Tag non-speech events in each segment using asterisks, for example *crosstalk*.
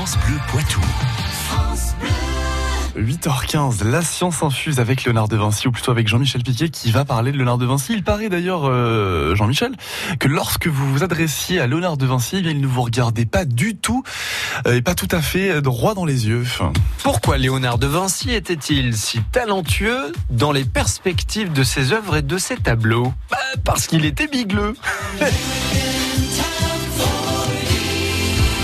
France Bleu Poitou. 8h15, la science infuse avec Léonard de Vinci, ou plutôt avec Jean-Michel Piquet qui va parler de Léonard de Vinci. Il paraît d'ailleurs, euh, Jean-Michel, que lorsque vous vous adressiez à Léonard de Vinci, eh bien, il ne vous regardait pas du tout, euh, et pas tout à fait droit dans les yeux. Pourquoi Léonard de Vinci était-il si talentueux dans les perspectives de ses œuvres et de ses tableaux? Bah, Parce qu'il était bigleux *laughs*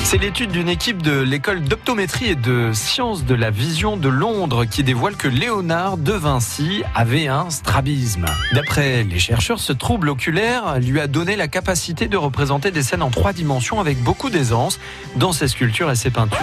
C'est l'étude d'une équipe de l'école d'optométrie et de sciences de la vision de Londres qui dévoile que Léonard de Vinci avait un strabisme. D'après les chercheurs, ce trouble oculaire lui a donné la capacité de représenter des scènes en trois dimensions avec beaucoup d'aisance dans ses sculptures et ses peintures.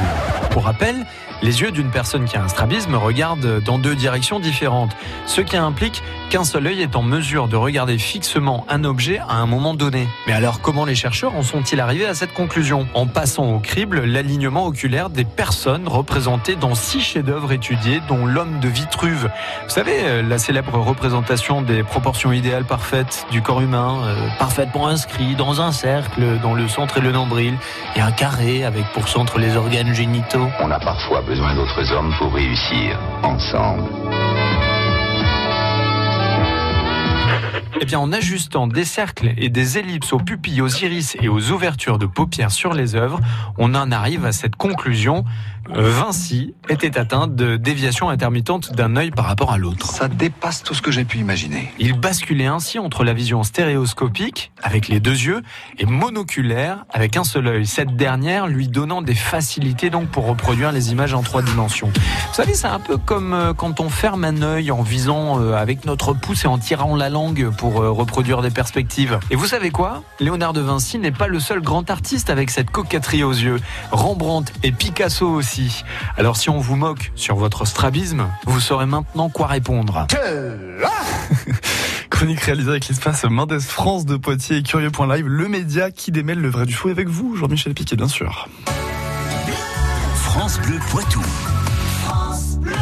Pour rappel, les yeux d'une personne qui a un strabisme regardent dans deux directions différentes, ce qui implique qu'un seul œil est en mesure de regarder fixement un objet à un moment donné. Mais alors comment les chercheurs en sont-ils arrivés à cette conclusion? En passant au crible l'alignement oculaire des personnes représentées dans six chefs-d'œuvre étudiés, dont l'homme de Vitruve. Vous savez, euh, la célèbre représentation des proportions idéales parfaites du corps humain, euh, parfaitement inscrit dans un cercle, dont le centre est le nombril, et un carré avec pour centre les organes génitaux. On a parfois d'autres hommes pour réussir ensemble. Eh bien, en ajustant des cercles et des ellipses aux pupilles, aux iris et aux ouvertures de paupières sur les œuvres, on en arrive à cette conclusion. Vinci était atteint de déviation intermittente d'un œil par rapport à l'autre. Ça dépasse tout ce que j'ai pu imaginer. Il basculait ainsi entre la vision stéréoscopique, avec les deux yeux, et monoculaire, avec un seul œil. Cette dernière lui donnant des facilités donc pour reproduire les images en trois dimensions. Vous savez, c'est un peu comme euh, quand on ferme un œil en visant euh, avec notre pouce et en tirant la langue pour euh, reproduire des perspectives. Et vous savez quoi? Léonard de Vinci n'est pas le seul grand artiste avec cette coquetterie aux yeux. Rembrandt et Picasso aussi. Alors si on vous moque sur votre strabisme, vous saurez maintenant quoi répondre. *laughs* Chronique réalisée avec l'espace Mendes France de Poitiers et Curieux.live, le média qui démêle le vrai du faux avec vous, Jean-Michel Piquet bien sûr. France Bleu Poitou.